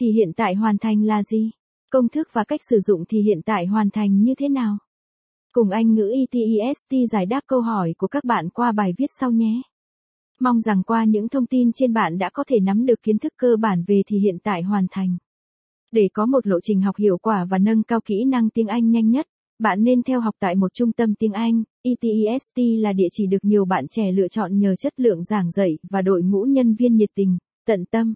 Thì hiện tại hoàn thành là gì? Công thức và cách sử dụng thì hiện tại hoàn thành như thế nào? Cùng Anh ngữ ETEST giải đáp câu hỏi của các bạn qua bài viết sau nhé. Mong rằng qua những thông tin trên bạn đã có thể nắm được kiến thức cơ bản về thì hiện tại hoàn thành. Để có một lộ trình học hiệu quả và nâng cao kỹ năng tiếng Anh nhanh nhất, bạn nên theo học tại một trung tâm tiếng Anh. ETEST là địa chỉ được nhiều bạn trẻ lựa chọn nhờ chất lượng giảng dạy và đội ngũ nhân viên nhiệt tình, tận tâm.